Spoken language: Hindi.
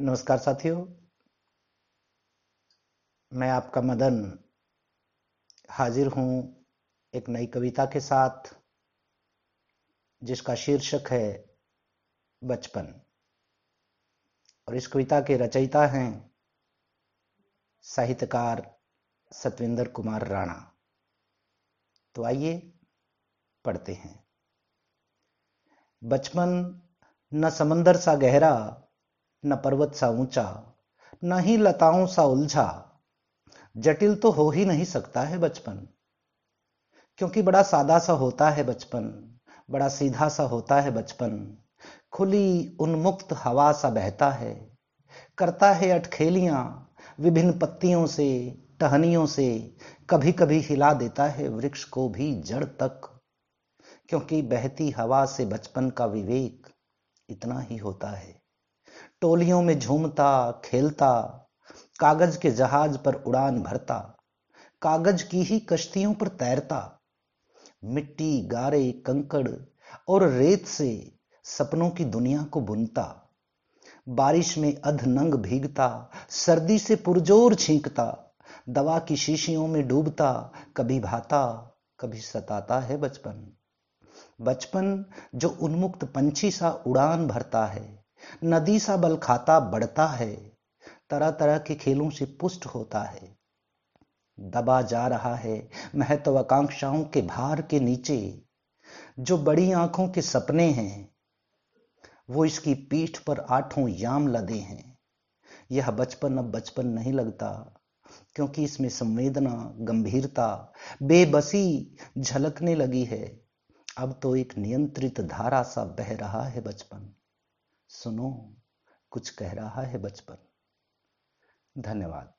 नमस्कार साथियों। मैं आपका मदन हाजिर हूँ एक नई कविता के साथ, जिसका शीर्षक है बचपन। और इस कविता के रचयिता हैं साहित्यकार सतविंदर कुमार राणा। तो आइए पढ़ते हैं। बचपन न समंदर सा गहरा न पर्वत सा ऊँचा, न ही लताओं सा उलझा। जटिल तो हो ही नहीं सकता है बचपन। क्योंकि बड़ा सादा सा होता है बचपन, बड़ा सीधा सा होता है बचपन। खुली उन्मुक्त हवा सा बहता है, करता है अटखेलियाँ, विभिन्न पत्तियों से, टहनियों से कभी कभी हिला देता है वृक्ष को भी जड़ तक। क्योंकि बहती हवा से बचपन का विवेक इतना ही होता है। टोलियों में झूमता, खेलता, कागज़ के जहाज़ पर उड़ान भरता, कागज़ की ही कश्तियों पर तैरता, मिट्टी, गारे, कंकड़ और रेत से सपनों की दुनिया को बुनता, बारिश में अधनंग भीगता, सर्दी से पुरजोर छींकता, दवा की शीशियों में डूबता, कभी भाता, कभी सताता है बचपन। बचपन जो उन्मुक्त पंछी सा उड़ान भरता है नदी सा बल खाता बढ़ता है तरह तरह के खेलों से पुष्ट होता है। दबा जा रहा है महत्वाकांक्षाओं के भार के नीचे, जो बड़ी आँखों के सपने हैं, वो इसकी पीठ पर आठों याम लदे हैं। यह बचपन अब बचपन नहीं लगता, क्योंकि इसमें संवेदना, गंभीरता, बेबसी झलकने लगी है। अब तो एक नियंत्रित धारा सा बह रहा है बचपन। सुनो कुछ कह रहा है बचपन। धन्यवाद।